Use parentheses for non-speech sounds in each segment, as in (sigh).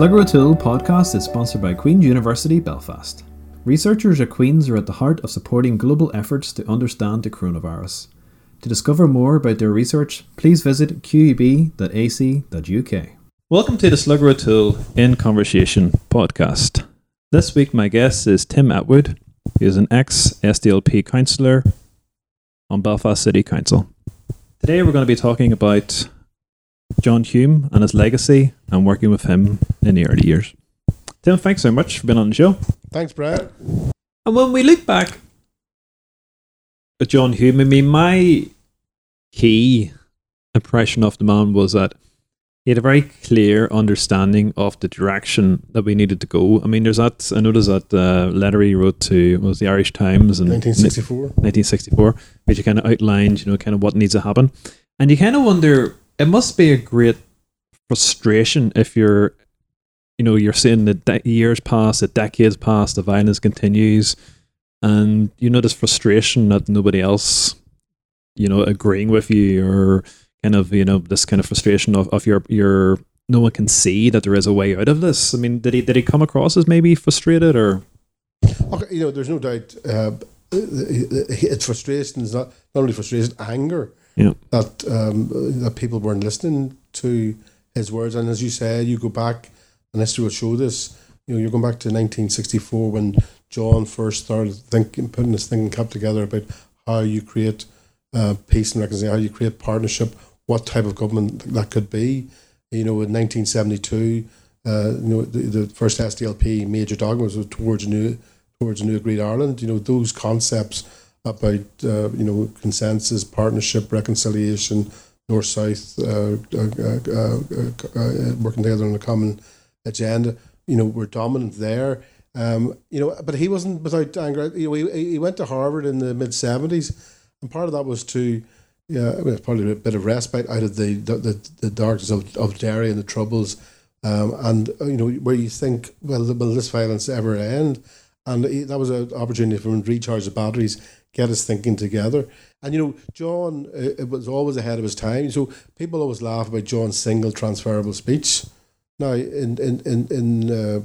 Slugger O'Toole podcast is sponsored by Queen's University Belfast. Researchers at Queen's are at the heart of supporting global efforts to understand the coronavirus. To discover more about their research, please visit qub.ac.uk. Welcome to the Slugger O'Toole in Conversation podcast. This week, my guest is Tim Attwood. He is an ex SDLP councillor on Belfast City Council. Today, we're going to be talking about John Hume and his legacy and working with him in the early years. Tim, thanks so much for being on the show. Thanks, Brad. And when we look back at John Hume, I mean, my key impression of the man was that he had a very clear understanding of the direction that we needed to go. I mean, there's that, I noticed that uh, letter he wrote to, was the Irish Times in 1964. 1964, which he kind of outlined, you know, kind of what needs to happen. And you kind of wonder, it must be a great frustration if you're, you know, you're seeing the de- years pass, the decades pass, the violence continues, and you this frustration that nobody else, you know, agreeing with you or kind of, you know, this kind of frustration of, of your your no one can see that there is a way out of this. I mean, did he did he come across as maybe frustrated or? Okay, you know, there's no doubt. Uh, it's frustration. It's not not only frustration, anger. Yeah. That um, that people weren't listening to his words, and as you said, you go back, and history will show this. You know, you're going back to 1964 when John first started thinking, putting this thing cap together about how you create uh, peace and reconciliation, how you create partnership, what type of government that could be. You know, in 1972, uh, you know, the, the first SDLP major dogma was towards new towards a new agreed Ireland. You know, those concepts about uh, you know consensus, partnership, reconciliation, north south, uh, uh, working together on a common agenda. You know, were dominant there. Um, you know, but he wasn't without anger. You know, he, he went to Harvard in the mid seventies, and part of that was to yeah, probably a bit of respite out of the the, the darkness of, of Derry and the troubles. Um, and you know where you think, well, will this violence ever end? And that was an opportunity for him to recharge the batteries, get us thinking together. And you know, John uh, was always ahead of his time. So people always laugh about John's single transferable speech. Now, in in in, in uh,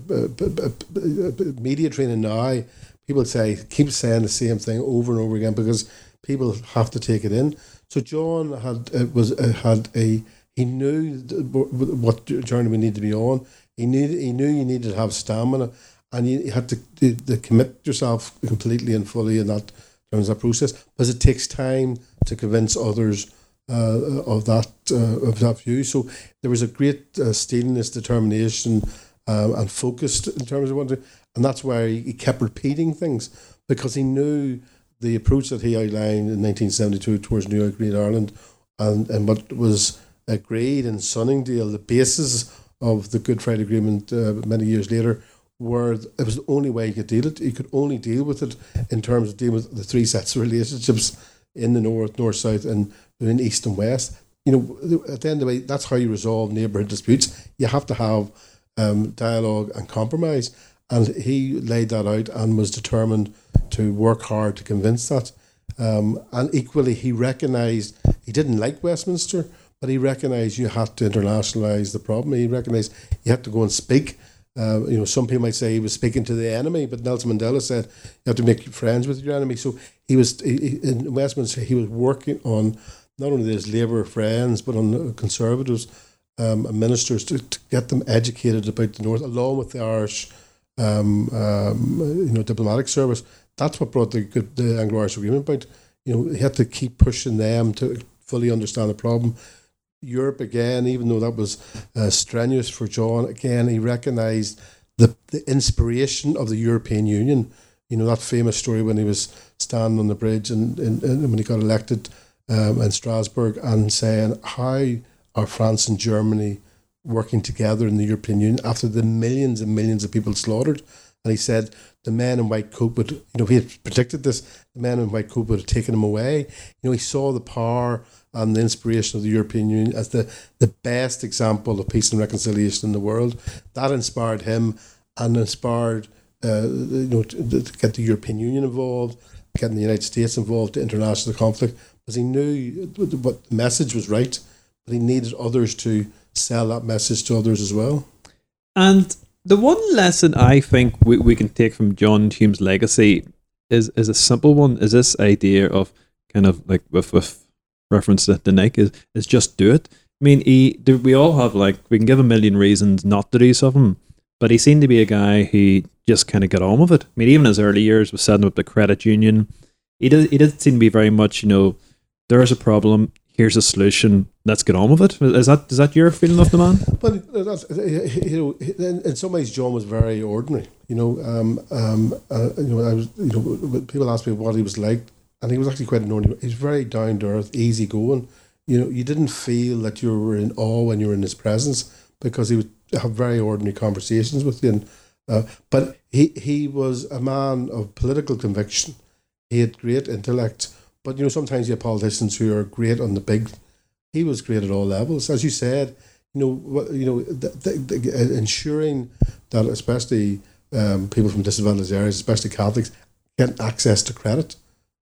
media training now, people say keep saying the same thing over and over again because people have to take it in. So John had uh, was uh, had a he knew what journey we need to be on. He knew he knew you needed to have stamina, and you had to, to, to commit yourself completely and fully in that of that process because it takes time to convince others uh, of that uh, of that view. So there was a great uh, steeliness, determination, um, and focused in terms of what, to, and that's why he kept repeating things because he knew the approach that he outlined in 1972 towards new agreed Ireland, and and what was agreed in Sunningdale, the basis of the Good Friday Agreement uh, many years later where it was the only way you could deal it. You could only deal with it in terms of dealing with the three sets of relationships in the north, north, south, and in east and west. You know, at the end of the day, that's how you resolve neighbourhood disputes. You have to have um, dialogue and compromise. And he laid that out and was determined to work hard to convince that. Um, and equally, he recognised he didn't like Westminster, but he recognised you had to internationalise the problem. He recognised you had to go and speak uh, you know, some people might say he was speaking to the enemy, but Nelson Mandela said you have to make friends with your enemy. So he was he, in Westminster. He was working on not only his Labour friends, but on Conservatives um, and ministers to, to get them educated about the North, along with the Irish, um, um, you know, diplomatic service. That's what brought the the Anglo-Irish Agreement about. You know, he had to keep pushing them to fully understand the problem. Europe again, even though that was uh, strenuous for John, again, he recognised the, the inspiration of the European Union. You know, that famous story when he was standing on the bridge and, and, and when he got elected um, in Strasbourg and saying, How are France and Germany working together in the European Union after the millions and millions of people slaughtered? And he said, the man in white coat would, you know, he had predicted this, the man in white coat would have taken him away. You know, he saw the power and the inspiration of the European Union as the, the best example of peace and reconciliation in the world. That inspired him and inspired uh, you know to, to, get the European Union involved, getting the United States involved to international conflict because he knew what the message was right, but he needed others to sell that message to others as well. And the one lesson I think we, we can take from John Hume's legacy is is a simple one. Is this idea of kind of like with with reference to the Nick is is just do it. I mean, he we all have like we can give a million reasons not to do something, but he seemed to be a guy who just kind of got on with it. I mean, even his early years was setting up the credit union. He did he did seem to be very much you know there's a problem here's a solution. Let's get on with it. Is that is that your feeling of the man? Well, that's, you know, in, some ways, John was very ordinary. You know, um, um, uh, you know, I was, you know, people asked me what he was like, and he was actually quite an ordinary. He was very down to earth, easy going. You know, you didn't feel that you were in awe when you were in his presence because he would have very ordinary conversations with you. And, uh, but he he was a man of political conviction. He had great intellect but you know, sometimes you have politicians who are great on the big. He was great at all levels, as you said. You know, you know, the, the, the, uh, ensuring that especially um, people from disadvantaged areas, especially Catholics, get access to credit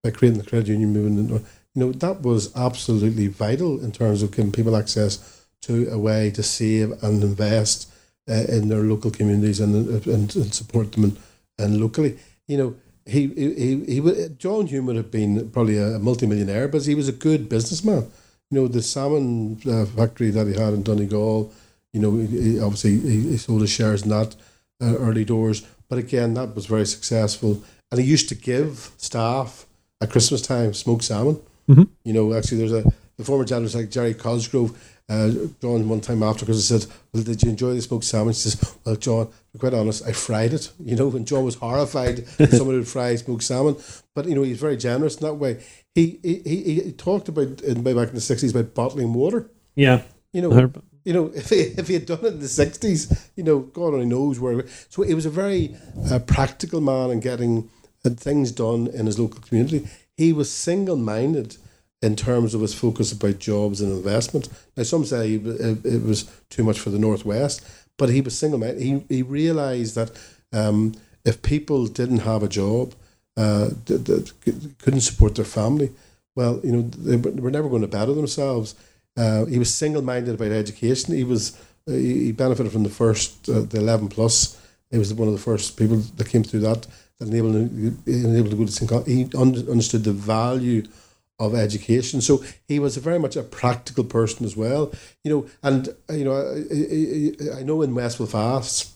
by creating the credit union movement. You know, that was absolutely vital in terms of giving people access to a way to save and invest uh, in their local communities and, and, and support them and, and locally. You know, he he he, he John Hume would have been probably a multimillionaire, but he was a good businessman. You know, the salmon uh, factory that he had in Donegal, you know, he, obviously he, he, sold his shares in that uh, early doors, but again, that was very successful. And he used to give staff at Christmas time smoked salmon. Mm-hmm. You know, actually, there's a the former general like Gerry Cosgrove uh, John one time after because I said, "Well, did you enjoy the smoked salmon?" He says, "Well, John, to be quite honest, I fried it." (laughs) You know, and John was horrified that someone would fry smoked salmon, but you know he's very generous in that way. He he, he, he talked about in back in the sixties about bottling water. Yeah, you know. You know, (laughs) if he, if he had done it in the sixties, you know, God only knows where. So he was a very uh, practical man in getting uh, things done in his local community. He was single minded in terms of his focus about jobs and investment. Now, some say it was too much for the Northwest, but he was single minded. He, he realised that um, if people didn't have a job, uh, that, that couldn't support their family, well, you know, they were never going to better themselves. Uh, he was single minded about education. He was he benefited from the first uh, the eleven plus. He was one of the first people that came through that that enabled him, enabled to go to St. He understood the value of education. So he was very much a practical person as well. You know, and uh, you know, I, I, I know in West Belfast,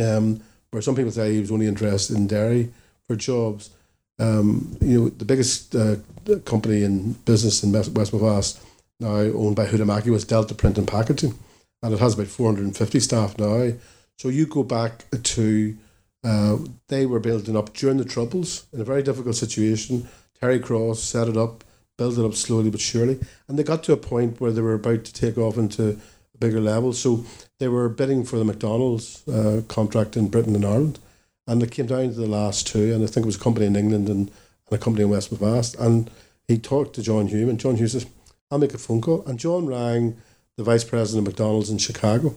um, where some people say he was only interested in Derry for jobs. Um, you know, the biggest uh, company in business in West Belfast now owned by Huhtamäki was Delta Print and Packaging, and it has about four hundred and fifty staff now. So you go back to uh, they were building up during the Troubles in a very difficult situation Terry Cross set it up, built it up slowly but surely, and they got to a point where they were about to take off into a bigger level. So they were bidding for the McDonald's uh, contract in Britain and Ireland, and it came down to the last two, and I think it was a company in England and, and a company in West Belfast, and he talked to John Hume, and John Hume says, "I'll make a phone call," and John rang the vice president of McDonald's in Chicago,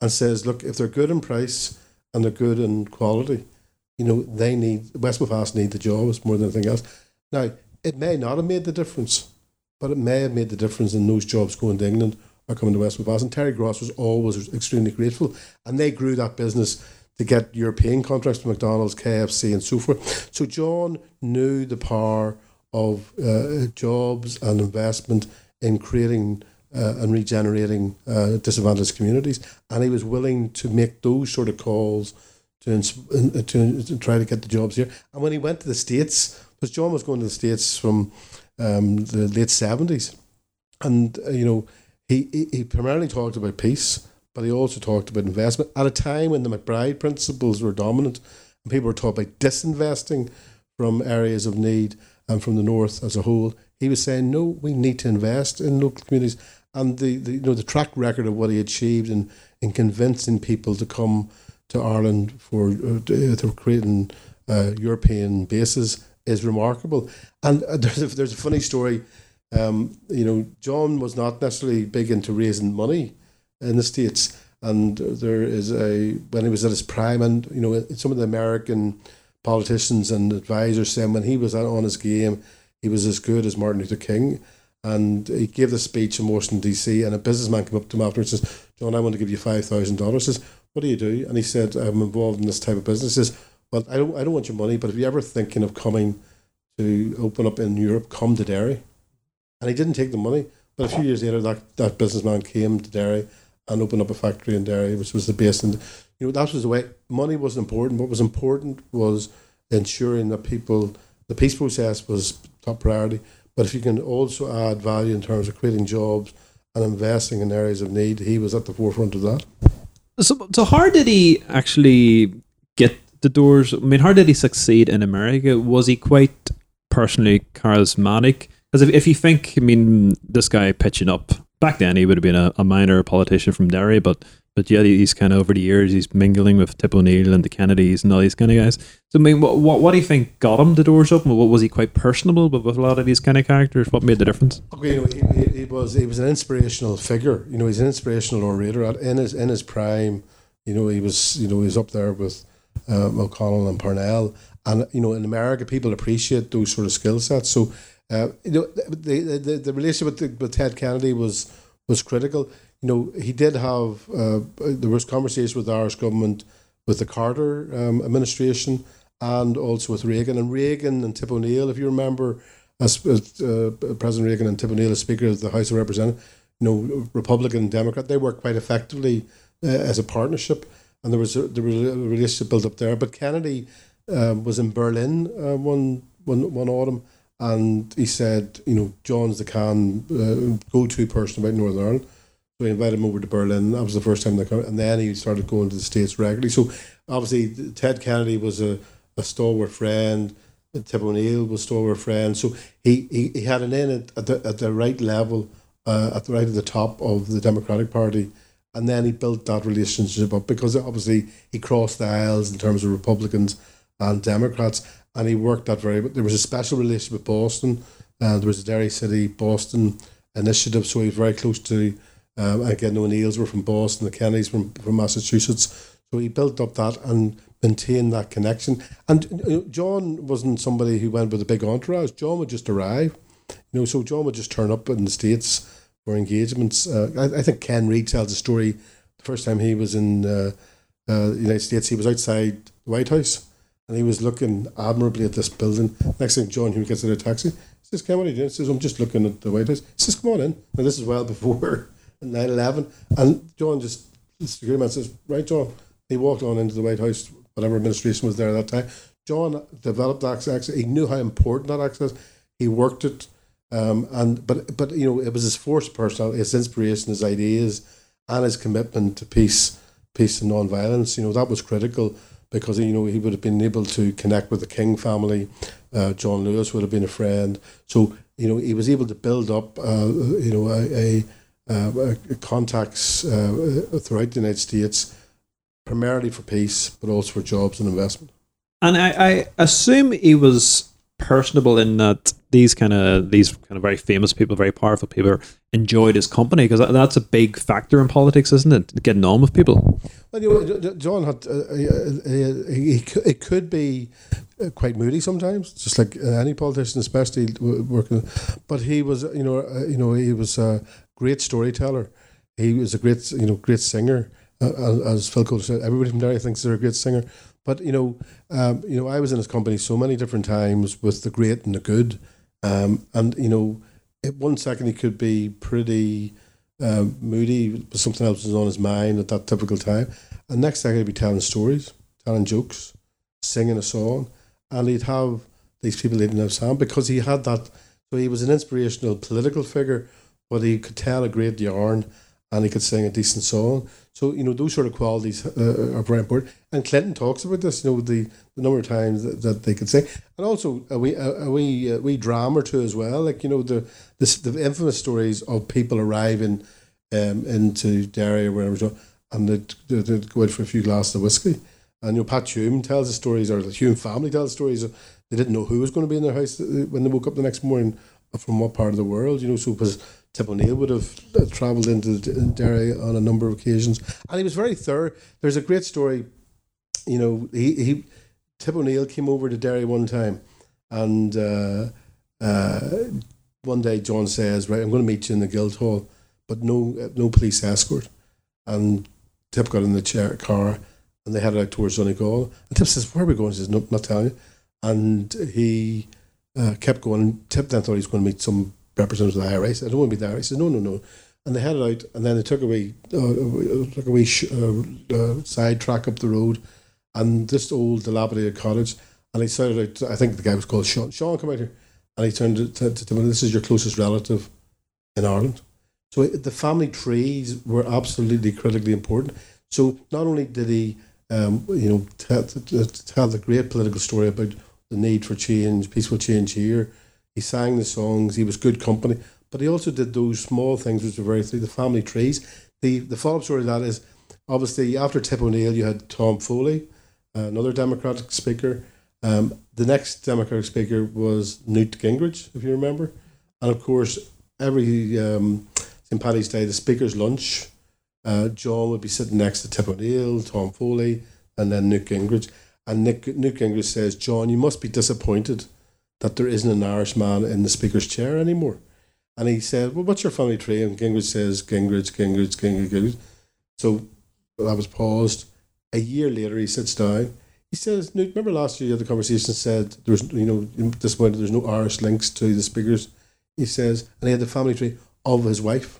and says, "Look, if they're good in price and they're good in quality." You know, they need West Belfast need the jobs more than anything else now, it may not have made the difference, but it may have made the difference in those jobs going to England or coming to West Belfast. And Terry Cross was always extremely grateful. And they grew that business to get European contracts to McDonald's, KFC, and so forth. So John knew the power of uh, jobs and investment in creating uh, and regenerating uh, disadvantaged communities. And he was willing to make those sort of calls to, to, to try to get the jobs here. And when he went to the States, because John was going to the States from um, the late 70s. And, uh, you know, he, he, he primarily talked about peace, but he also talked about investment at a time when the MacBride principles were dominant and people were talking about disinvesting from areas of need and from the north as a whole. He was saying, no, we need to invest in local communities. And the, the you know the track record of what he achieved in, in convincing people to come to Ireland for uh, to creating uh, European bases is remarkable. And uh, (laughs) there's a, there's a funny story. Um, you know, John was not necessarily big into raising money in the states, and there is a when he was at his prime, and you know, some of the American politicians and advisors saying when he was on his game, he was as good as Martin Luther King. and he gave the speech in Washington D.C. and a businessman came up to him afterwards and says, "John, I want to give you five thousand dollars." Says, "What do you do?" And he said, "I'm involved in this type of business." Says, "Well, I don't, I don't want your money, but if you're ever thinking of coming to open up in Europe, come to Derry." And he didn't take the money, but a few years later, that, that businessman came to Derry and opened up a factory in Derry, which was the base. And you know that was the way. Money wasn't important. What was important was ensuring that people, the peace process was top priority. But if you can also add value in terms of creating jobs and investing in areas of need, he was at the forefront of that. So, so how did he actually get the doors? I mean, how did he succeed in America? Was he quite personally charismatic? Because if, if you think, I mean, this guy pitching up back then, he would have been a, a minor politician from Derry, but but yeah, he's kind of over the years he's mingling with Tip O'Neill and the Kennedys and all these kind of guys. So I mean, what what, what do you think got him the doors open? What was he quite personable with, with a lot of these kind of characters? What made the difference? Okay, you know, he, he, he was he was an inspirational figure. You know, he's an inspirational orator. In his in his prime, you know, he was you know he's up there with um, O'Connell and Parnell, and you know, in America, people appreciate those sort of skill sets. So, uh, you know, the, the the relationship with, with Ted Kennedy was was critical you know, he did have, uh, there was conversation with the Irish government, with the Carter um, administration, and also with Reagan. And Reagan and Tip O'Neill, if you remember, as uh, President Reagan and Tip O'Neill as Speaker of the House of Representatives, you know, Republican and Democrat, they worked quite effectively uh, as a partnership. And there was, a, there was a relationship built up there. But Kennedy um, was in Berlin uh, one, one, one autumn and he said, you know, John's the can uh, go to person about Northern Ireland. So he invited him over to Berlin. That was the first time they come, and then he started going to the states regularly. So obviously, Ted Kennedy was a, a stalwart friend. Tip O'Neill was stalwart friend. So he, he, he had an in at, at the at the right level, uh, at the right at the top of the Democratic Party, and then he built that relationship up because obviously he crossed the aisles in terms of Republicans and Democrats, and he worked that very. There was a special relationship with Boston, and there was a Derry City Boston initiative, so he was very close to um, again, the O'Neills were from Boston, the Kennedys from, from Massachusetts. So he built up that and maintained that connection. And you know, John wasn't somebody who went with a big entourage. John would just arrive. You know, so John would just turn up in the States for engagements. Uh, I, I, think Ken Reid tells a story. The first time he was in uh, uh, the United States, he was outside the White House and he was looking admirably at this building. Next thing, John Hume gets in a taxi. He says, Ken, what are you doing? He says, I'm just looking at the White House. He says, come on in. And this is well (laughs) before 9 11. And John just, the man says, Right, John. He walked on into the White House, whatever administration was there at that time. John developed access. He knew how important that access. He worked it, um, and but but you know it was his force personality, his inspiration, his ideas, and his commitment to peace, peace and non-violence. You know that was critical because you know he would have been able to connect with the King family. Uh, John Lewis would have been a friend, so you know he was able to build up, uh, you know, a, a uh, contacts uh, throughout the United States, primarily for peace, but also for jobs and investment. And I, I assume he was personable in that these kind of these kind of very famous people, very powerful people, enjoyed his company because that's a big factor in politics, isn't it? Getting on with people. Well, you know, John had uh, he, he, it could be quite moody sometimes, just like any politician, especially working. But he was, you know, uh, you know, he was uh, great storyteller. He was a great, you know, great singer. Uh, as Phil Coulter said, everybody from Derry thinks they're a great singer. But you know, um, you know, I was in his company so many different times with the great and the good, um, and you know, at one second he could be pretty uh, moody, but something else was on his mind at that typical time, and next second he'd be telling stories, telling jokes, singing a song, and he'd have these people didn't have sound because he had that. So he was an inspirational political figure, but he could tell a great yarn and he could sing a decent song. So you know those sort of qualities uh, are very important. And Clinton talks about this. You know the, the number of times that, that they could sing, and also a wee a, wee a wee drama or two as well. Like you know the this the infamous stories of people arriving um, into Derry or wherever, and they'd, they'd go out for a few glasses of whiskey. And you know Pat Hume tells the stories, or the Hume family tells the stories. They didn't know who was going to be in their house uh, when they woke up the next morning from what part of the world. You know, so was Tip O'Neill would have uh, travelled into Derry on a number of occasions, and he was very thorough. There's a great story, you know. He he, Tip O'Neill came over to Derry one time, and uh, uh, one day John says, "Right, I'm going to meet you in the Guildhall, but no, no police escort." And Tip got in the chair car, and they headed out towards Donegal. And Tip says, "Where are we going?" He says, "No, not telling you." And he uh, kept going. Tip then thought he was going to meet some representative of the IRA. Said, "I don't want to be there." He said, "No, no, no." And they headed out, and then they took a wee, uh, took a wee sh- uh, uh, side track up the road, and this old dilapidated cottage. And he shouted out, I think the guy was called Sean. Sean, come out here. And he turned to, to, to this is your closest relative in Ireland. So the family trees were absolutely critically important. So not only did he, um, you know, tell, tell the great political story about the need for change, peaceful change here, he sang the songs, he was good company, but he also did those small things which were very the family trees. The the follow up story of that is obviously after Tip O'Neill, you had Tom Foley, another Democratic speaker. Um, the next Democratic speaker was Newt Gingrich, if you remember. And of course, every um, St. Paddy's Day, the speaker's lunch, uh, John would be sitting next to Tip O'Neill, Tom Foley, and then Newt Gingrich. And Nick, Newt Gingrich says, John, you must be disappointed that there isn't an Irish man in the speaker's chair anymore. And he said, Well, what's your family tree? And Gingrich says, Gingrich, Gingrich, Gingrich, Gingrich. So well, that was paused. A year later, he sits down he says, Newt, remember last year you had the conversation said there was, you know, disappointed there's no Irish links to the speakers. He says, and he had the family tree of his wife,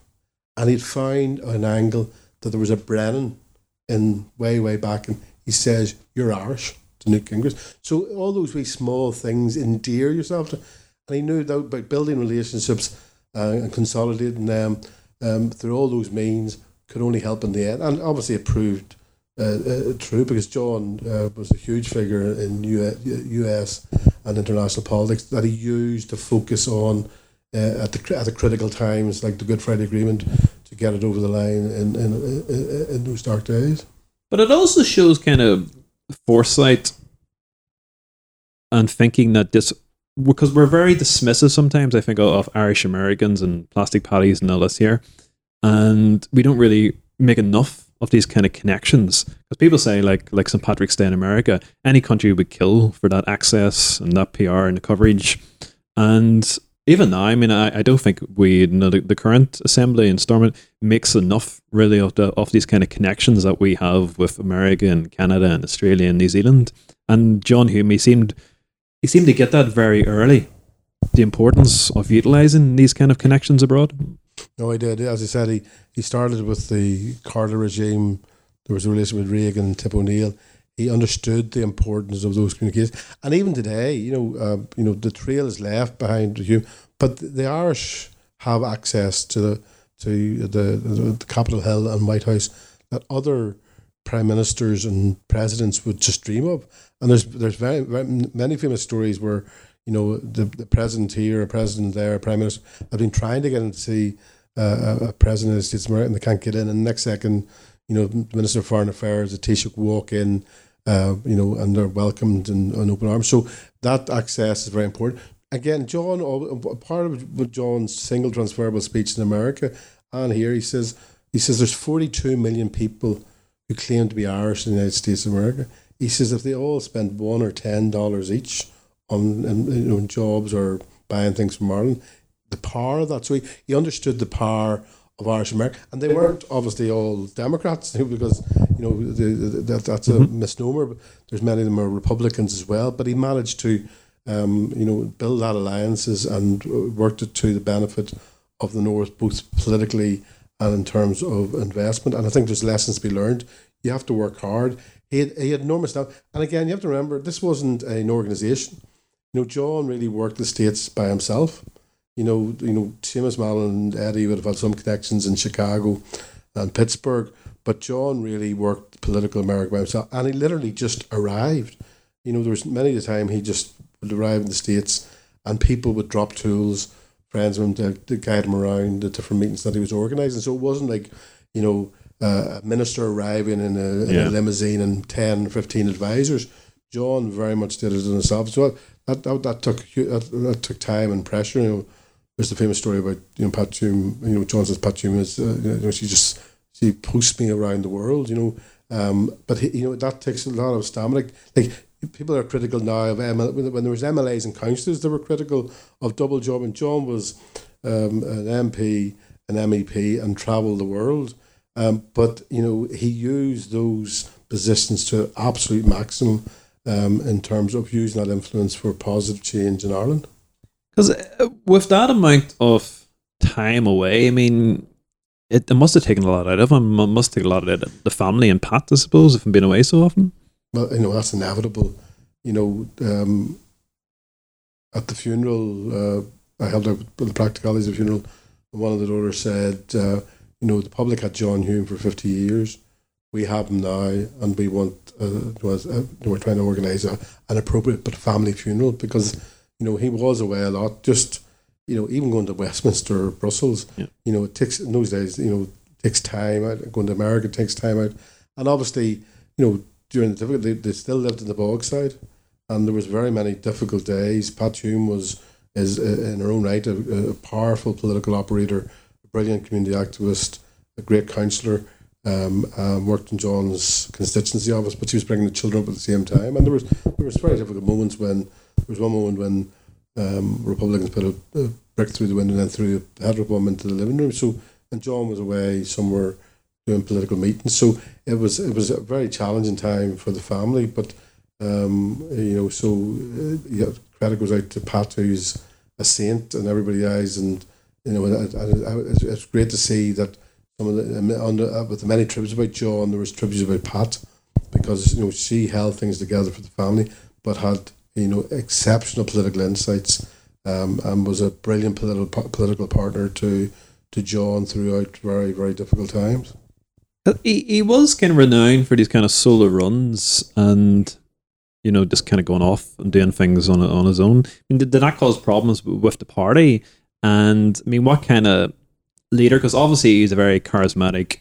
and he'd found an angle that there was a Brennan in way, way back, and he says, You're Irish to Newt Gingrich. So all those wee small things endear yourself to. And he knew that about building relationships uh, and consolidating them um, through all those means could only help in the end. And obviously it proved uh, uh, true because John uh, was a huge figure in US and international politics that he used to focus on uh, at the at the critical times, like the Good Friday Agreement, to get it over the line in in, in, in those dark days. But it also shows kind of foresight and thinking that this because we're very dismissive sometimes. I think of Irish Americans and plastic patties and all this here, and we don't really make enough of these kind of connections. Because people say, like, like St. Patrick's Day in America, any country would kill for that access and that PR and the coverage. And even now, I mean, I, I don't think we, you know, the, the current assembly in Stormont makes enough really of the of these kind of connections that we have with America and Canada and Australia and New Zealand. And John Hume, he seemed he seemed to get that very early, the importance of utilizing these kind of connections abroad. No, he did. As I said, he, he started with the Carter regime. There was a relation with Reagan and Tip O'Neill. He understood the importance of those communications, and even today, you know, uh, you know, the trail is left behind you, but the Irish have access to the to the, the Capitol Hill and White House that other prime ministers and presidents would just dream of. And there's there's very, very many famous stories where you know, the, the president here, a president there, a prime minister have been trying to get in to see uh, a president of the States of America and they can't get in. And the next second, you know, the Minister of Foreign Affairs, the Taoiseach walk in, uh, you know, and they're welcomed in, in open arms. So that access is very important. Again, John, part of John's single transferable speech in America and here, he says, he says there's 42 million people who claim to be Irish in the United States of America. He says if they all spend one or ten dollars each on you know, jobs or buying things from Ireland. The power of that. So he, he understood the power of Irish America, and they weren't obviously all Democrats (laughs) because you know the, the, that that's a mm-hmm. misnomer. But there's many of them are Republicans as well. But he managed to, um, you know, build that alliances and worked it to the benefit of the North, both politically and in terms of investment. And I think there's lessons to be learned. You have to work hard. He had, he had enormous stuff. And again, you have to remember this wasn't an organization you know, John really worked the states by himself. You know, you know, Seamus Mallon and Eddie would have had some connections in Chicago and Pittsburgh, but John really worked political America by himself, and he literally just arrived. You know, there was many a time he just would arrive in the states, and people would drop tools, friends of him to, to guide him around the different meetings that he was organising. So it wasn't like, you know, uh, a minister arriving in a, in yeah. a limousine and 10, 15 advisors. John very much did it on himself. So that that, that took that, that took time and pressure. You know, there's the famous story about you know Pat Hume. You know, Johnson's Pat Hume is uh, you know she just she posts me around the world. You know, um, but he, you know that takes a lot of stamina. Like, people are critical now of ML, when there was MLAs and councillors, they were critical of double job. And John was um, an MP, an MEP, and travelled the world. Um, but you know, he used those positions to absolute maximum um, in terms of using that influence for positive change in Ireland. Because uh, with that amount of time away, I mean, it, it must have taken a lot out of him. It must take a lot out of the family and Pat, I suppose, if I'm being away so often. Well, you know, that's inevitable. You know, um, at the funeral, uh, I held up the practicalities of the funeral, and one of the daughters said, uh, you know, the public had John Hume for 50 years. We have him now, and we want, uh, was, uh, we're trying to organise an appropriate but family funeral because, you know, he was away a lot. Just, you know, even going to Westminster or (laughs) Brussels, yeah. you know, it takes, in those days, you know, takes time out. Going to America takes time out. And obviously, you know, during the difficult, they, they still lived in the Bogside, and there was very many difficult days. Pat Hume was is uh, in her own right a, a powerful political operator, a brilliant community activist, a great councillor. Um, um, worked in John's constituency office, but she was bringing the children up at the same time. And there was there was very difficult moments when there was one moment when um, Republicans put a, a, brick through the window and then threw a petrol bomb into the living room. So and John was away somewhere doing political meetings. So it was it was a very challenging time for the family. But um, you know, so uh, yeah, credit goes out to Pat, who's a saint in everybody's eyes, and you know, it's, great to see that some of the the, uh, with the many tributes about John, there was tributes about Pat because you know she held things together for the family, but had you know exceptional political insights. Um, and was a brilliant political political partner to to John throughout very very difficult times. He, he was kind of renowned for these kind of solo runs and you know just kind of going off and doing things on on his own. I mean, did, did that cause problems with the party? And I mean, what kind of leader? Because obviously he's a very charismatic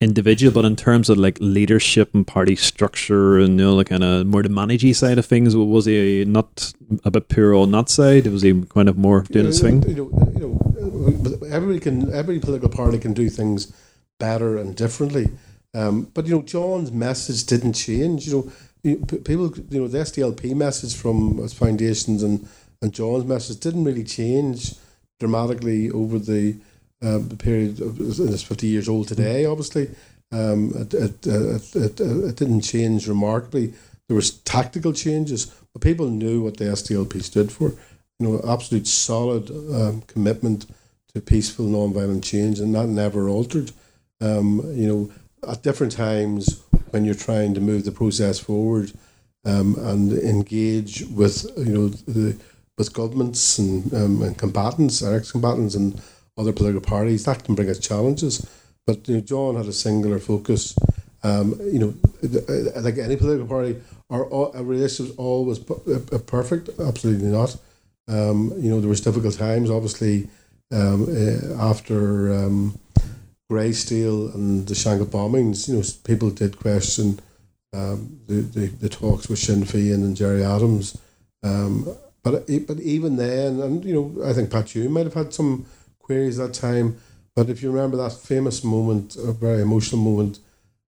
individual, but in terms of like leadership and party structure and you know, like kind of more the managing side of things, was he not a bit pure on that side? Was he kind of more doing his thing? You know, you know, everybody can, every political party can do things better and differently. Um, but you know, John's message didn't change. You know, people, you know, the SDLP message from its foundations and and John's message didn't really change dramatically over the, the period of it's fifty years old today. Obviously, um, it, it, it, it, it didn't change remarkably. There was tactical changes, but people knew what the SDLP stood for. You know, absolute solid um, commitment to peaceful, non-violent change, and that never altered um, you know, at different times when you're trying to move the process forward um, and engage with, you know, the, with governments and, um, and combatants, ex-combatants and other political parties, that can bring us challenges. But you know, John had a singular focus. Um, you know, like any political party, our, our relationships always perfect? Absolutely not. Um, you know, there was difficult times, obviously, um, uh, after um, Greysteel and the Shankill bombings, you know, people did question um, the, the, the talks with Sinn Féin and Gerry Adams. Um, but but even then, and you know, I think Pat Hume might have had some queries that time. But if you remember that famous moment, a very emotional moment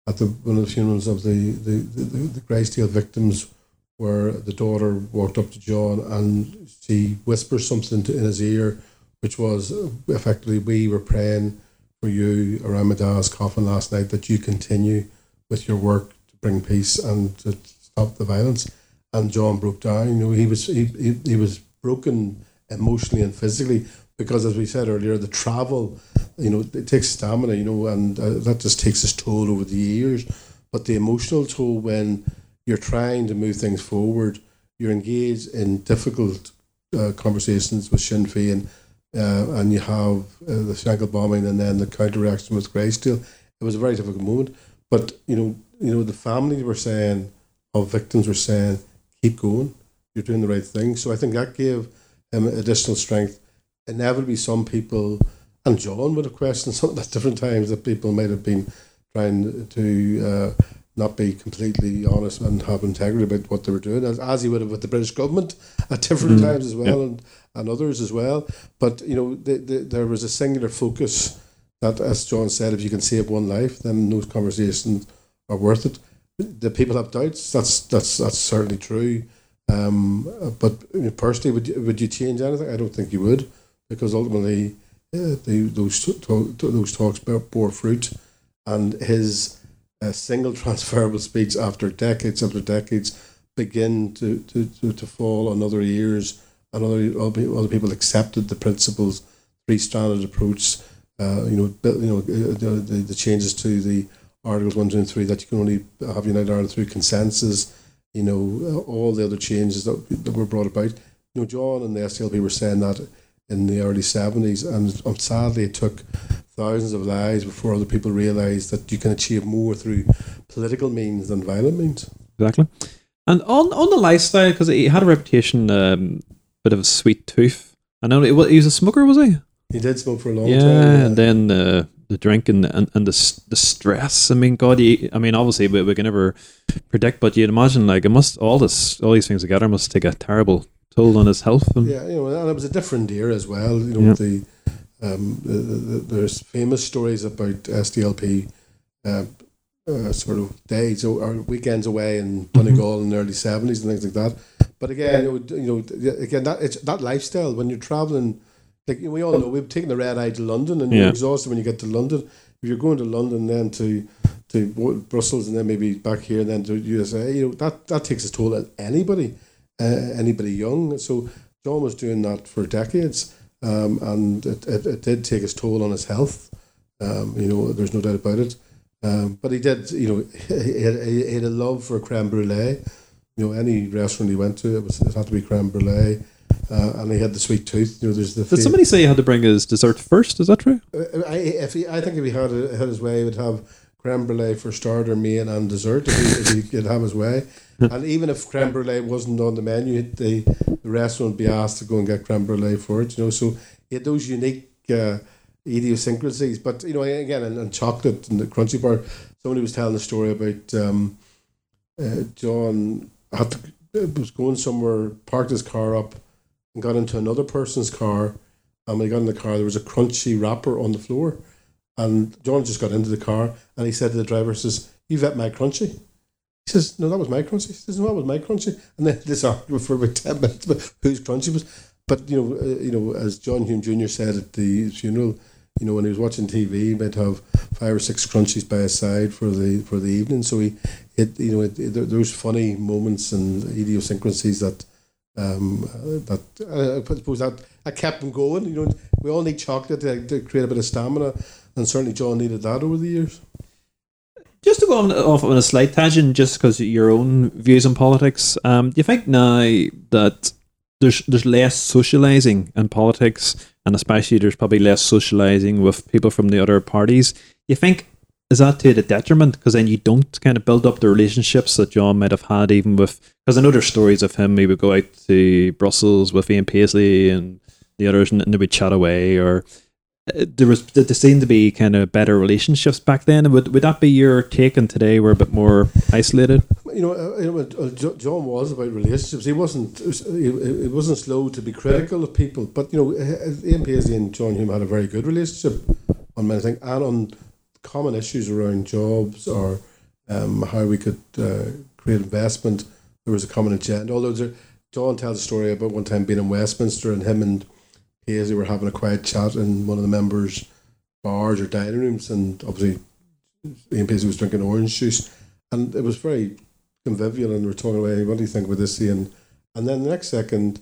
at the one of the funerals of the the, the, the Greysteel victims, where the daughter walked up to John and she whispers something to, in his ear, which was uh, effectively, "We were praying." for you around my dad's coffin last night that you continue with your work to bring peace and to stop the violence. And John broke down. You know, he was he, he, he was broken emotionally and physically because, as we said earlier, the travel, you know, it takes stamina. You know, and uh, that just takes its toll over the years. But the emotional toll when you're trying to move things forward, you're engaged in difficult uh, conversations with Sinn Féin uh, and you have uh, the Shankill bombing and then the counter reaction with Greysteel. It was a very difficult moment. But, you know, you know, the families were saying, of victims were saying, keep going, you're doing the right thing. So I think that gave him additional strength. Inevitably, some people, and John would have questioned (laughs) some at different times that people might have been trying to uh, not be completely honest and have integrity about what they were doing, as, as he would have with the British government (laughs) at different mm times as well. Yeah. And and others as well. But you know, the, the, there was a singular focus that, as John said, if you can save one life, then those conversations are worth it. the people have doubts. That's that's that's certainly true. Um, but personally, would you, would you change anything? I don't think you would, because ultimately, those those talks bore fruit, and his uh, single (laughs) transferable speech after decades after decades begin to, to, to, to fall on other ears, and other other people accepted the principles, three stranded approach. Uh, you know, you know uh, the, the, changes to the Articles 1, 2, and 3 that you can only have United Ireland through consensus, you know, all the other changes that, that were brought about. You know, John and the SDLP were saying that in the early 70s, and um, sadly, it took thousands of lives before other people realised that you can achieve more through political means than violent means. Exactly. And on, on the lifestyle, because he had a reputation, um, bit of a sweet tooth. I know he was a smoker, was he? He did smoke for a long yeah, time. Yeah, and then uh, the drink and, and, and the the stress. I mean, God, you, I mean, obviously we, we can never predict, but you'd imagine like it must all this all these things together must take a terrible toll on his health. And, yeah, you know, and it was a different era as well. You know, yeah. the, um, the, the, there's famous stories about SDLP. Uh, uh, sort of days or weekends away in Donegal mm-hmm. in the early seventies and things like that. But again, you know, you know, again that it's that lifestyle when you're traveling like we all know, we've taken the red eye to London, and you're exhausted when you get to London. If you're going to London, then to to Brussels, and then maybe back here, and then to USA, you know that that takes a toll on anybody, anybody young. So John was doing that for decades, um, and it, it, it, did take its toll on his health. Um, you know, there's no doubt about it. Um, but he did, you know, he had, he had a love for creme brulee. You know, any restaurant he went to, it was it had to be creme brulee uh, and he had the sweet tooth. You know, there's the. Did somebody say he had to bring his dessert first? Is that true? Uh, I, if he, I think if he had, had his way, he would have creme brulee for starter, main, and dessert. If he, if he could have his way, (laughs) and even if creme brulee wasn't on the menu, the the restaurant would be asked to go and get creme brulee for it. You know, so he had those unique. Uh, idiosyncrasies, but you know, again, and, and chocolate and the crunchy part. Somebody was telling a story about um, uh, John had to, was going somewhere, parked his car up, and got into another person's car. And when he got in the car, there was a Crunchie wrapper on the floor. And John just got into the car and he said to the driver, says, You've ate my Crunchie. He says, No, that was my Crunchie. He says, No, that was my Crunchie. And then (laughs) this argument for about 10 minutes about whose Crunchie was. But, you know, uh, you know, as John Hume Jr. said at the funeral, you know, when he was watching TV, he might have five or six Crunchies by his side for the for the evening. So he, it, you know, it, it, those funny moments and idiosyncrasies that um, that uh, I suppose that, that kept him going. You know, we all need chocolate to, to create a bit of stamina, and certainly John needed that over the years. Just to go on, off on a slight tangent, just because your own views on politics, um, do you think now that there's there's less socializing in politics, and especially there's probably less socializing with people from the other parties? You think is that to the detriment? Because then you don't kind of build up the relationships that John might have had, even with. Because I know there's stories of him. He would go out to Brussels with Ian Paisley and the others, and, they would chat away. Or there was there seemed to be kind of better relationships back then. Would would that be your take? And today we're a bit more isolated. You know, uh, uh John was about relationships. He wasn't. He wasn't slow to be critical of people. But you know, Ian Paisley and John Hume had a very good relationship on many things, and on common issues around jobs or um, how we could uh, create investment. There was a common agenda. Although there, John tells a story about one time being in Westminster and him and Paisley were having a quiet chat in one of the members' bars or dining rooms, and obviously Ian Paisley was drinking orange juice, and it was very convivial. And we were talking about, what do you think about this, Ian? And then the next second,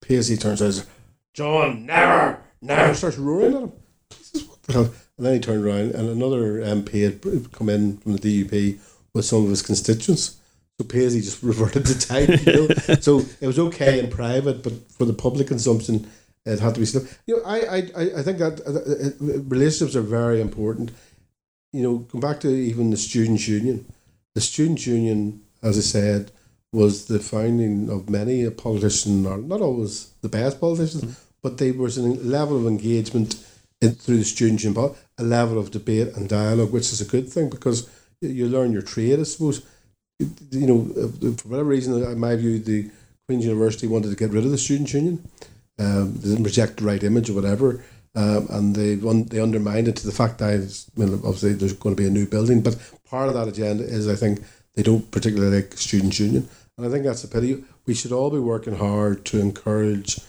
Paisley turns and says, "John, never, never," starts roaring at him. Says, "What the hell?" And then he turned around and another MP had come in from the DUP with some of his constituents. So Paisley just (laughs) reverted to type. You know? so it was okay in private, but for the public consumption, it had to be still. You know, I, I, I think that uh, uh, relationships are very important. You know, come back to even the Students' Union. The Students' Union, as I said, was the founding of many a politician, or not always the best politicians, mm-hmm. but there was a level of engagement in, through the students' union, a level of debate and dialogue, which is a good thing because you learn your trade, I suppose. You know, for whatever reason, in my view, the Queen's University wanted to get rid of the students' union. Um, they didn't project the right image or whatever. Um, and they un- they undermined it to the fact that I mean, obviously there's going to be a new building, but part of that agenda is I think they don't particularly like Students' Union. And I think that's a pity. We should all be working hard to encourage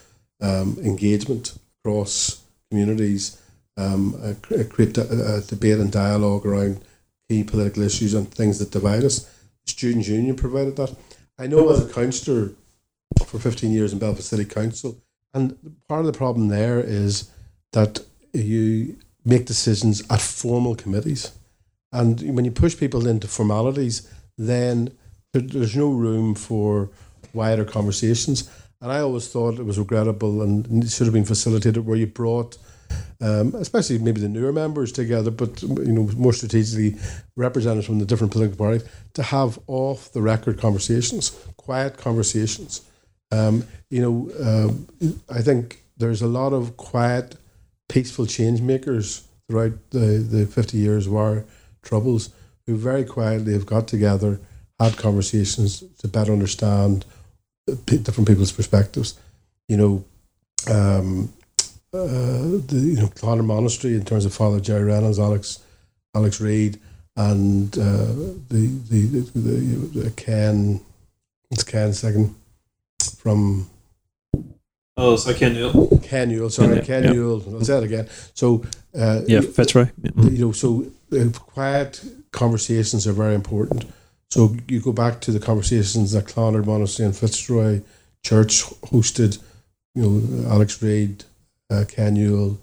um, engagement across communities, um, uh, create a, a debate and dialogue around key political issues and things that divide us. Students' Union provided that. I know as a councillor for 15 years in Belfast City Council, and part of the problem there is that you make decisions at formal committees. And when you push people into formalities, then there's no room for wider conversations. And I always thought it was regrettable and should have been facilitated where you brought, um, especially maybe the newer members together, but you know more strategically representatives from the different political parties to have off the record conversations, quiet conversations. Um, you know, uh, I think there's a lot of quiet, peaceful change makers throughout the, the 50 years our troubles who very quietly have got together, had conversations to better understand different people's perspectives. You know, um, uh, the you know Clonard Monastery in terms of Father Gerry Reynolds, Alex Alex Reid, and uh, the, the, the the Ken it's Ken second from Oh, so Ken Newell. Ken Newell, sorry, Ken, Ken yeah. Newell. I'll say it again. So, uh, yeah, Fitzroy. Yeah. You know, so uh, quiet conversations are very important. So you go back to the conversations that Clonard Monastery and Fitzroy Church hosted. You know, Alex Reid, uh, Ken Newell,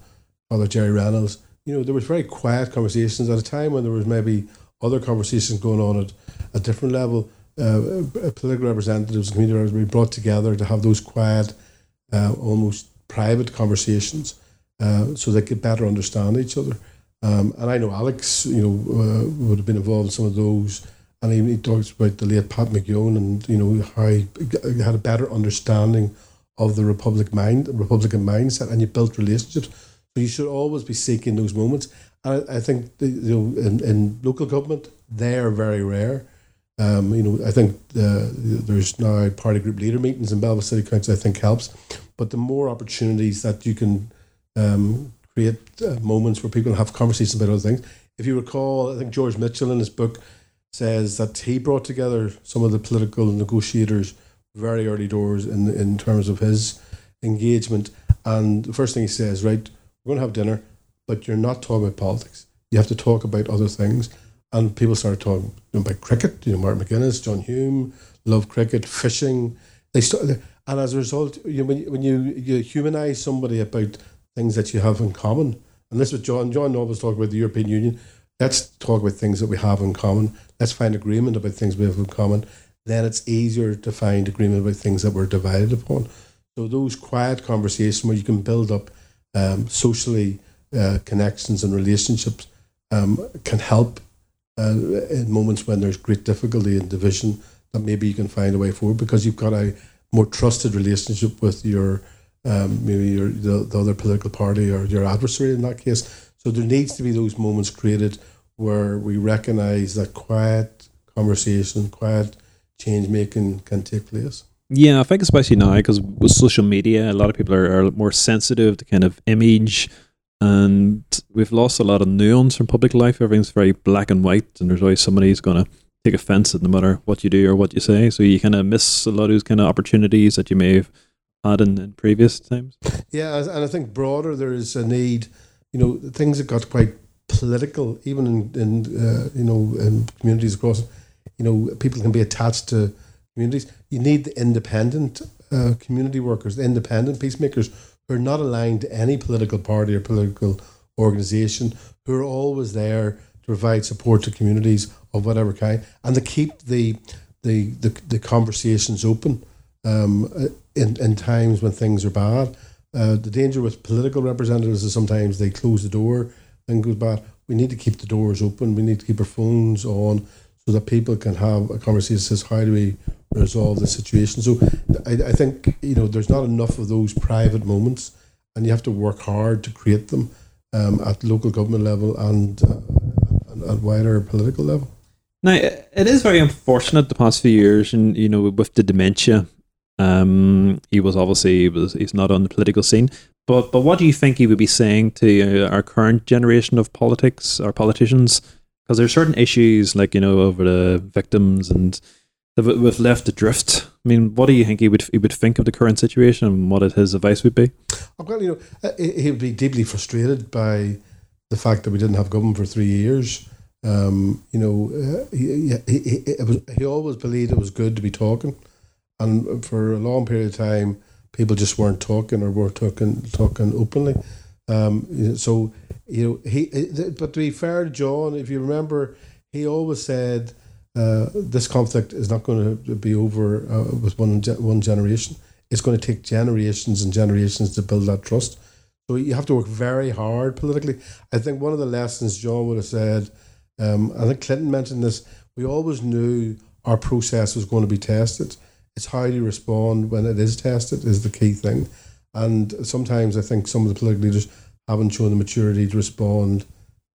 Father Gerry Reynolds. You know, there was very quiet conversations at a time when there was maybe other conversations going on at a different level. Uh, uh political representatives, community representatives, were brought together to have those quiet uh, almost private conversations uh, so they could better understand each other. Um, and I know Alex, you know, uh, would have been involved in some of those. And he, he talks about the late Pat McGeown and, you know, how he had a better understanding of the Republic mind, Republican mindset, and you built relationships. So you should always be seeking those moments. And I, I think, the, you know, in, in local government, they're very rare. Um, you know, I think uh, there's now party group leader meetings in Belfast City Council. I think helps, but the more opportunities that you can um, create uh, moments where people have conversations about other things. If you recall, I think George Mitchell in his book says that he brought together some of the political negotiators very early doors in in terms of his engagement. And the first thing he says, right, we're going to have dinner, but you're not talking about politics. You have to talk about other things and people started talking about cricket. You know, Martin McGuinness, John Hume, love cricket, fishing. They started, and as a result, you know, when you, when you you humanize somebody about things that you have in common, and this was John. John always talked about the European Union. Let's talk about things that we have in common. Let's find agreement about things we have in common. Then it's easier to find agreement about things that we're divided upon. So those quiet conversations where you can build up um, socially uh, connections and relationships um, can help uh, in moments when there's great difficulty and division, that maybe you can find a way forward because you've got a more trusted relationship with your um, maybe your the, the other political party or your adversary in that case. So there needs to be those moments created where we recognise that quiet conversation, quiet change making can take place. Yeah, I think especially now because with social media, a lot of people are, are more sensitive to kind of image and we've lost a lot of nuance from public life. Everything's very black and white, and there's always somebody who's going to take offense at no matter what you do or what you say. So you kind of miss a lot of those kind of opportunities that you may have had in, in previous times. (laughs) Yeah, and I think broader there is a need. You know, things have got quite political, even in, in uh, you know in communities across. You know, people can be attached to communities. You need the independent uh, community workers, the independent peacemakers who are not aligned to any political party or political organization, who are always there to provide support to communities of whatever kind, and to keep the the the, the conversations open um, in in times when things are bad. Uh, the danger with political representatives is sometimes they close the door, and goes bad. We need to keep the doors open. We need to keep our phones on so that people can have a conversation. Says how do we resolve the situation. So I, I think you know there's not enough of those private moments, and you have to work hard to create them um, at local government level and uh, at wider political level. Now it is very unfortunate the past few years, and you know with the dementia, um, he was obviously he was he's not on the political scene. But but what do you think he would be saying to uh, our current generation of politics, our politicians? Because there's certain issues, like you know, over the victims and with left adrift. I mean, what do you think he would he would think of the current situation, and what his advice would be? Well, you know, uh, he would be deeply frustrated by the fact that we didn't have government for three years. Um, you know, uh, he, he, he, was, he always believed it was good to be talking, and for a long period of time, people just weren't talking or weren't talking talking openly. Um, so you know, he. But to be fair to John, if you remember, he always said uh, this conflict is not going to be over uh, with one one generation. It's going to take generations and generations to build that trust. So you have to work very hard politically. I think one of the lessons John would have said, um, I think Clinton mentioned this, we always knew our process was going to be tested. It's how you respond when it is tested is the key thing. And sometimes I think some of the political leaders haven't shown the maturity to respond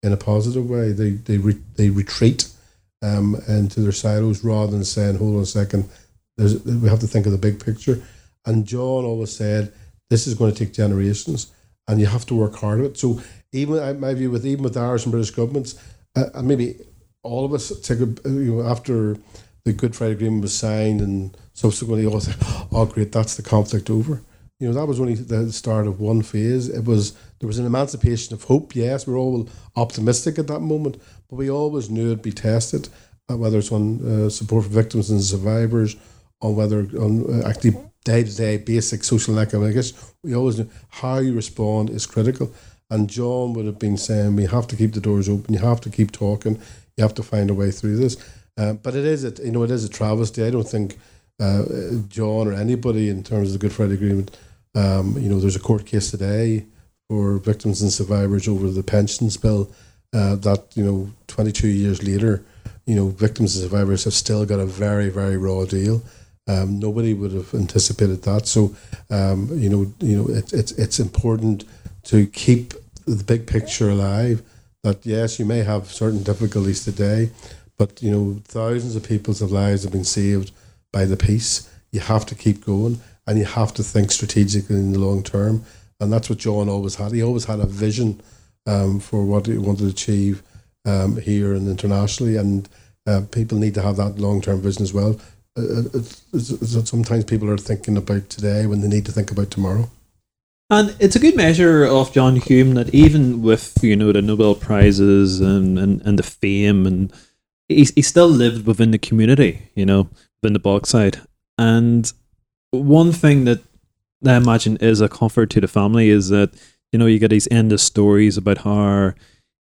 in a positive way. They they re, they retreat um, into their silos rather than saying, "Hold on a second, There's, we have to think of the big picture." And John always said, "This is going to take generations." and you have to work hard at it. So even my view with even with Irish and British governments, uh, and maybe all of us take a, you know after the Good Friday Agreement was signed and subsequently all "Oh, great, that's the conflict over." You know that was only the start of one phase. It was there was an emancipation of hope. Yes, we are all optimistic at that moment, but we always knew it'd be tested, uh, whether it's on uh, support for victims and survivors, on whether on uh, actually day to day basic social and economic issues. We always know how you respond is critical. And John would have been saying, we have to keep the doors open. You have to keep talking. You have to find a way through this. Uh, but it is, a, you know, it is a travesty. I don't think uh, John or anybody in terms of the Good Friday Agreement. Um, you know, there's a court case today for victims and survivors over the pensions bill. Uh, that you know, 22 years later, you know, victims and survivors have still got a very, very raw deal. Um, nobody would have anticipated that. So, um, you know, you know, it, it's it's important to keep the big picture alive. That yes, you may have certain difficulties today, but you know, thousands of people's lives have been saved by the peace. You have to keep going, and you have to think strategically in the long term. And that's what John always had. He always had a vision um, for what he wanted to achieve um, here and internationally, and uh, people need to have that long term vision as well uh, uh sometimes people are thinking about today when they need to think about tomorrow. And it's a good measure of John Hume that even with you know the Nobel prizes and, and, and the fame and he, he still lived within the community, you know, within the Bogside. And one thing that I imagine is a comfort to the family is that you know you get these endless stories about how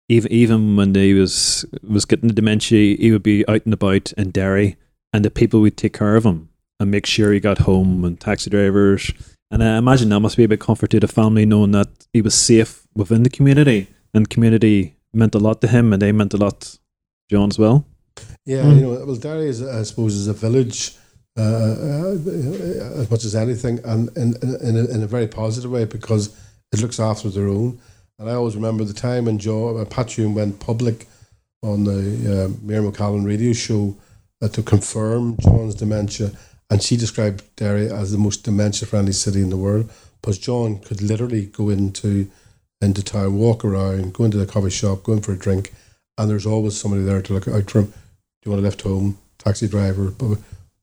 even even when he was was getting the dementia, he would be out and about in Derry and the people would take care of him and make sure he got home and taxi drivers. And I imagine that must be a bit comfort to the family knowing that he was safe within the community and community meant a lot to him and they meant a lot to John as well. Yeah, mm. you know, well, Derry is, I suppose, is a village uh, uh, as much as anything, and in, in, a, in a very positive way because it looks after their own. And I always remember the time when Joe, uh, went public on the uh, Miriam O'Callaghan radio show uh, to confirm John's dementia, and she described Derry as the most dementia-friendly city in the world. Because John could literally go into into town, walk around, go into the coffee shop, go in for a drink, and there's always somebody there to look out for him. Do you want to lift home? Taxi driver.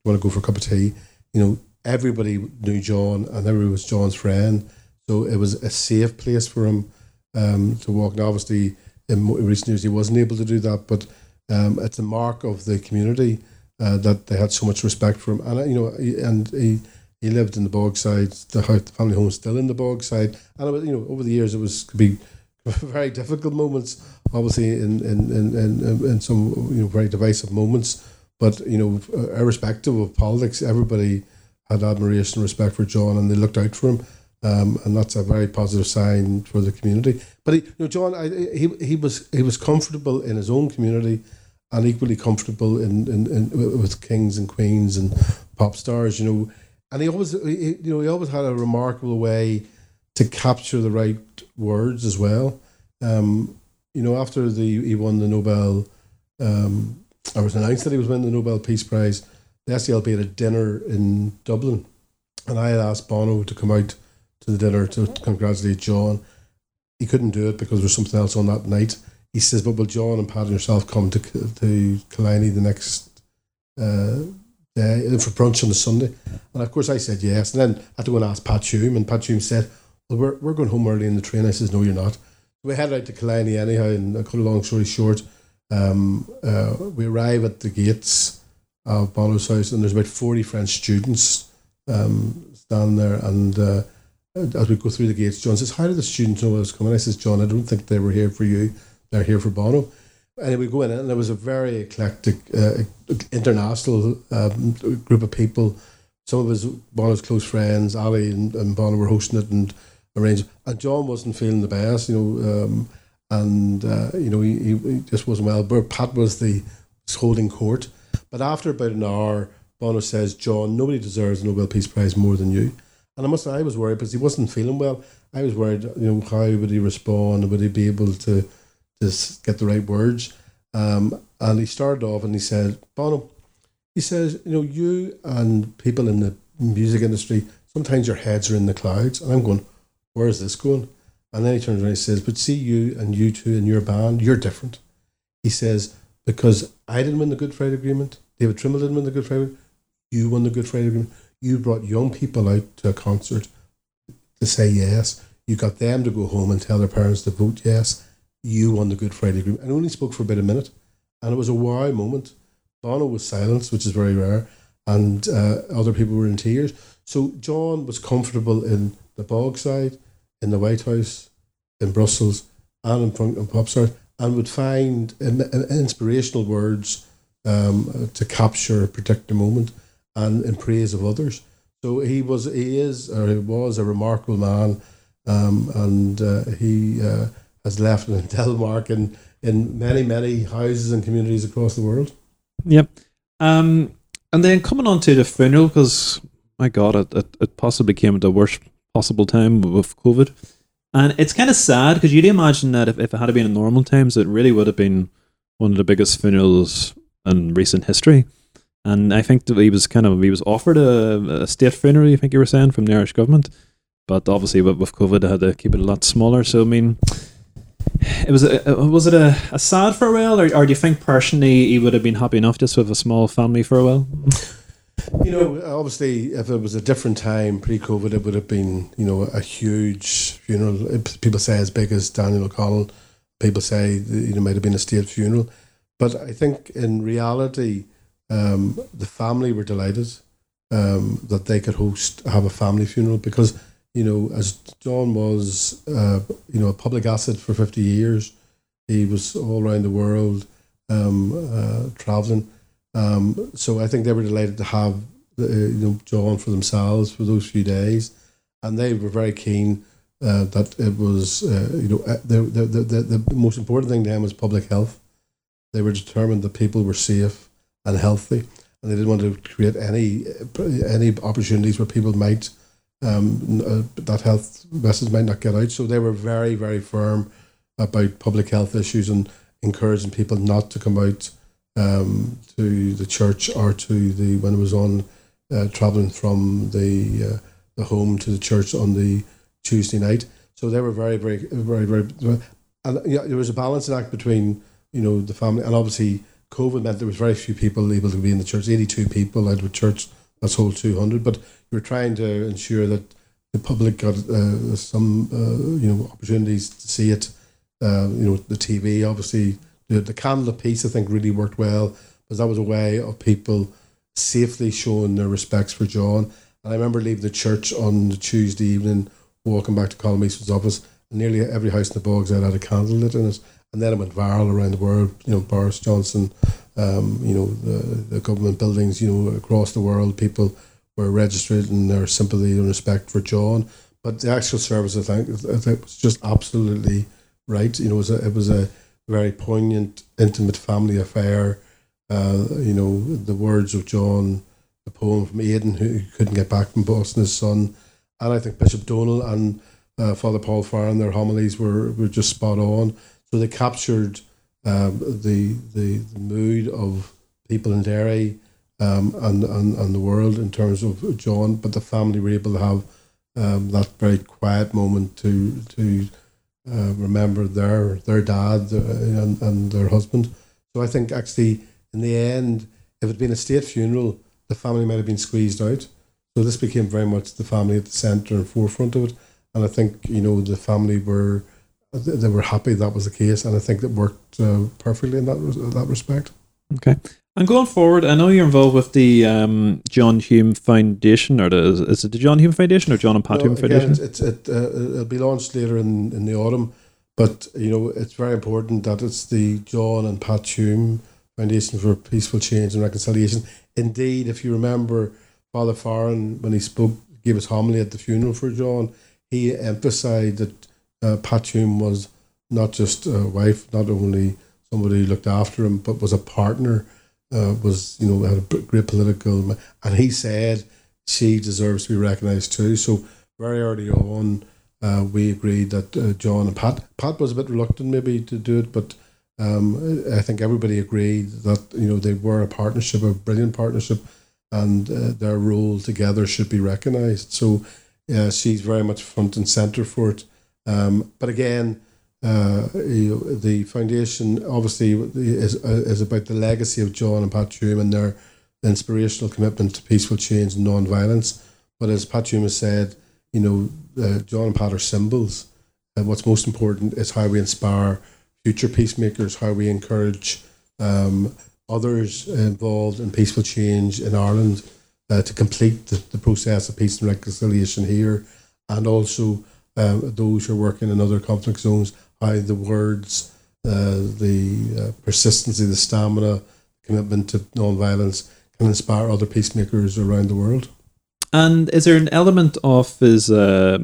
You want to go for a cup of tea? You know, everybody knew John, and everybody was John's friend. So it was a safe place for him um, to walk. And obviously, in recent years, he wasn't able to do that, but um, it's a mark of the community uh, that they had so much respect for him. And uh, you know, and he he lived in the Bogside. The, house, the family home still in the Bogside. And it was, you know, over the years, it was could be (laughs) very difficult moments. Obviously, in in, in, in, in some you know very divisive moments. But you know, irrespective of politics, everybody had admiration and respect for John, and they looked out for him. Um, and that's a very positive sign for the community. But he, you know, John, I, he he was he was comfortable in his own community and equally comfortable in, in, in, with kings and queens and pop stars, you know. And he always, he, you know, he always had a remarkable way to capture the right words as well. Um, you know, after the he won the Nobel, um, I was announced that he was winning the Nobel Peace Prize. The SDLP had a dinner in Dublin, and I had asked Bono to come out to the dinner to congratulate John. He couldn't do it because there was something else on that night he says, "But will John and Pat and yourself come to to Killiney the next uh, day for brunch on the Sunday?" And of course, I said yes. And then I had to go and ask Pat Hume, and Pat Hume said, "Well, we're we're going home early in the train." I says, "No, you're not." We headed out to Killiney anyhow, and I cut a long story short, um, uh, we arrive at the gates of Bono's house, and there's about forty French students um, standing there, and. Uh, as we go through the gates, John says, How did the students know I was coming? I says, John, I don't think they were here for you. They're here for Bono. And we go in, and there was a very eclectic, uh, international um, group of people. Some of his Bono's close friends, Ali and, and Bono, were hosting it and arranged. And John wasn't feeling the best, you know, um, and uh, you know he, he just wasn't well. But Pat was the holding court. But after about an hour, Bono says, "John, nobody deserves the Nobel Peace Prize more than you." And I must say, I was worried because he wasn't feeling well. I was worried, you know, how would he respond? Would he be able to, just get the right words? Um, and he started off and he said, Bono, he says, you know, you and people in the music industry, sometimes your heads are in the clouds. And I'm going, where is this going? And then he turns around and he says, but see you and U2 and your band, you're different. He says, because I didn't win the Good Friday Agreement, David Trimble didn't win the Good Friday Agreement, you won the Good Friday Agreement you brought young people out to a concert to say yes. You got them to go home and tell their parents to vote yes. You won the Good Friday Agreement. And only spoke for about a minute. And it was a wow moment. Bono was silenced, which is very rare, and uh, other people were in tears. So John was comfortable in the Bogside, in the White House, in Brussels, and in front of Popstars, and would find inspirational words um, to capture a particular moment and in praise of others. So he was, he is, or he was a remarkable man, um, and uh, he uh, has left an indelible mark in, (laughs) in many, many houses and communities across the world. Yep. Um, and then coming on to the funeral, because my God, it, it, it, possibly came at the worst possible time with COVID. And it's kind of sad because you'd imagine that if, if it had been in normal times, it really would have been one of the biggest funerals in recent history. And I think that he was kind of he was offered a, a state funeral. You think you were saying from the Irish government, but obviously with, with COVID, they had to keep it a lot smaller. So I mean, it was a, was it a, a sad farewell, or, or do you think personally he would have been happy enough just with a small family farewell? (laughs) You know, obviously, if it was a different time pre-COVID, it would have been you know a huge funeral. People say as big as Daniel O'Connell. People say you know might have been a state funeral, but I think in reality um, the family were delighted um, that they could host have a family funeral because you know as John was uh, you know a public asset for fifty years, he was all around the world um, uh, traveling. Um, so I think they were delighted to have uh, you know John for themselves for those few days, and they were very keen uh, that it was uh, you know uh, the, the, the, the most important thing to them was public health. They were determined that people were safe and healthy, and they didn't want to create any any opportunities where people might um, uh, that health message might not get out. So they were very very firm about public health issues and encouraging people not to come out um, to the church or to the when it was on uh, traveling from the uh, the home to the church on the Tuesday night. So they were very very very very, and yeah, there was a balancing act between you know the family and obviously COVID meant there was very few people able to be in the church. Eighty-two people out of a church that's whole two hundred. But you were trying to ensure that the public got uh, some uh, you know opportunities to see it. Uh, you know the TV obviously the the candle piece I think really worked well because that was a way of people safely showing their respects for John. And I remember leaving the church on the Tuesday evening, walking back to Colm Eastwood's office, and nearly every house in the bogs had a candle lit in it and then it went viral around the world. You know, Boris Johnson, um, you know, the, the government buildings, you know, across the world, people were registered in their sympathy and respect for John. But the actual service, I think, I think was just absolutely right. You know, it was a, it was a very poignant, intimate family affair. Uh, you know, the words of John, the poem from Aidan, who couldn't get back from Boston, his son, and I think Bishop Donal and uh, Father Paul Farren, their homilies were, were just spot on. So they captured um, the, the, the mood of people in Derry um, and, and and the world in terms of John, but the family were able to have um, that very quiet moment to to uh, remember their their dad uh, and, and their husband. So I think actually in the end, if it had been a state funeral, the family might have been squeezed out. So this became very much the family at the centre and forefront of it. And I think you know the family were they were happy that was the case, and I think it worked uh, perfectly in that that respect. Okay. And going forward, I know you're involved with the um, John Hume Foundation, or the, is it the John Hume Foundation or John and Pat no, Hume Foundation? It's, it's, it, uh, it'll be launched later in, in the autumn, but you know it's very important that it's the John and Pat Hume Foundation for Peaceful Change and Reconciliation. Indeed, if you remember, Father Farren, when he spoke, gave his homily at the funeral for John, he emphasised that uh, Pat Hume was not just a wife, not only somebody who looked after him, but was a partner uh, was you know had a great political, and he said she deserves to be recognised too. So very early on, uh, we agreed that uh, John and Pat Pat was a bit reluctant maybe to do it, but um, I think everybody agreed that you know they were a partnership, a brilliant partnership, and uh, their role together should be recognised. So she's very much front and centre for it. Um, but again, uh, the foundation obviously is is about the legacy of John and Pat Hume and their inspirational commitment to peaceful change and non-violence. But as Pat Hume has said, you know, uh, John and Pat are symbols. And what's most important is how we inspire future peacemakers, how we encourage um, others involved in peaceful change in Ireland uh, to complete the, the process of peace and reconciliation here, and also uh, those who are working in other conflict zones by the words, uh, the uh, persistency, the stamina, commitment to non-violence can inspire other peacemakers around the world. And is there an element of his uh,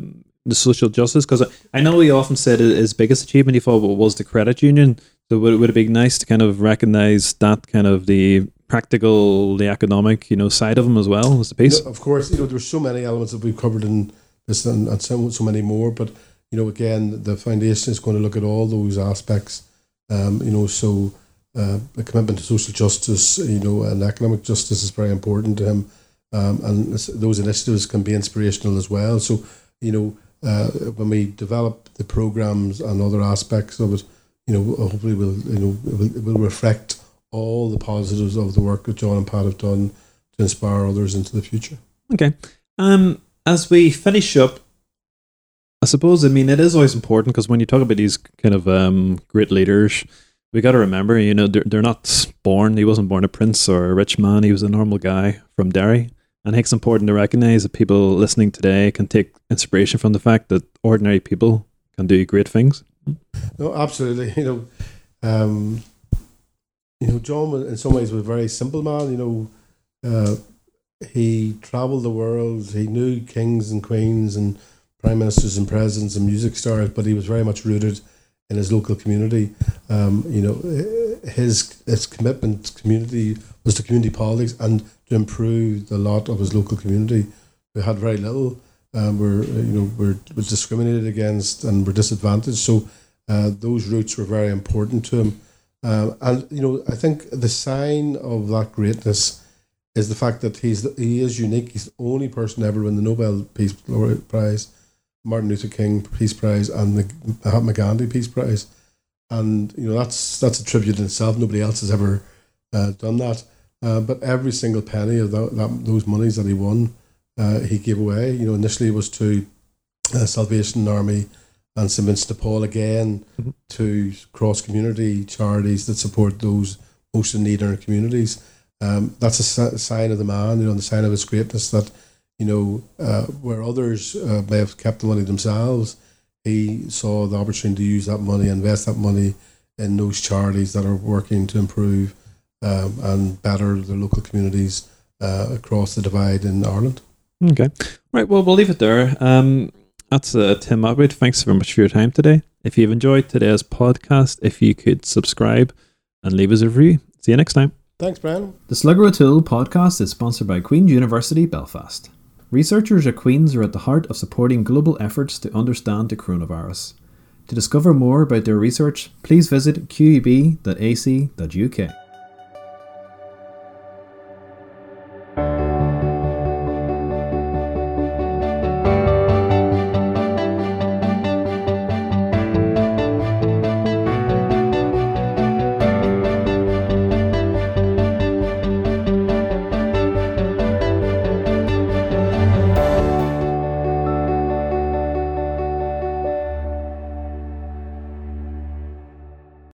the social justice? Because I know he often said his biggest achievement he thought was the credit union. So would, would it be nice to kind of recognize that kind of the practical, the economic, you know, side of him as well as the piece? of course, you know, there there's so many elements that we've covered in this and, and so, so many more, but you know, again, the foundation is going to look at all those aspects. Um, you know, so uh, a commitment to social justice, you know, and economic justice is very important to him. Um, and those initiatives can be inspirational as well. So, you know, uh, when we develop the programs and other aspects of it, you know, hopefully we'll, you know, will will reflect all the positives of the work that John and Pat have done to inspire others into the future. Okay. Um, as we finish up, suppose, I mean, it is always important because when you talk about these kind of um, great leaders, we got to remember, you know, they're, they're not born, he wasn't born a prince or a rich man, he was a normal guy from Derry. And I think it's important to recognize that people listening today can take inspiration from the fact that ordinary people can do great things. No, absolutely. (laughs) You know, um, you know, John in some ways was a very simple man. You know, uh, he travelled the world. He knew kings and queens and prime ministers and presidents and music stars, but he was very much rooted in his local community. Um, you know, his his commitment to community was to community politics and to improve the lot of his local community. We had very little. Um, we're you know we're, we're discriminated against and we're disadvantaged. So uh, those roots were very important to him. Uh, and you know, I think the sign of that greatness is the fact that he's he is unique. He's the only person ever win the Nobel Peace Prize Martin Luther King Peace Prize and the Mahatma Gandhi Peace Prize, and you know that's that's a tribute in itself. Nobody else has ever uh, done that. Uh, but every single penny of that, that those monies that he won, uh, he gave away. You know, initially it was to uh, Salvation Army and St Vincent de Paul again mm-hmm. to cross community charities that support those most in need in our communities. Um, that's a sign of the man, you know, the sign of his greatness that you know, uh, where others uh, may have kept the money themselves, he saw the opportunity to use that money, invest that money in those charities that are working to improve um, and better the local communities uh, across the divide in Ireland. Okay. Right. Well, we'll leave it there. Um, that's uh, Tim Attwood. Thanks very much for your time today. If you've enjoyed today's podcast, if you could subscribe and leave us a review. See you next time. Thanks, Brian. The Slugger O'Toole podcast is sponsored by Queen's University Belfast. Researchers at Queen's are at the heart of supporting global efforts to understand the coronavirus. To discover more about their research, please visit qub.ac.uk.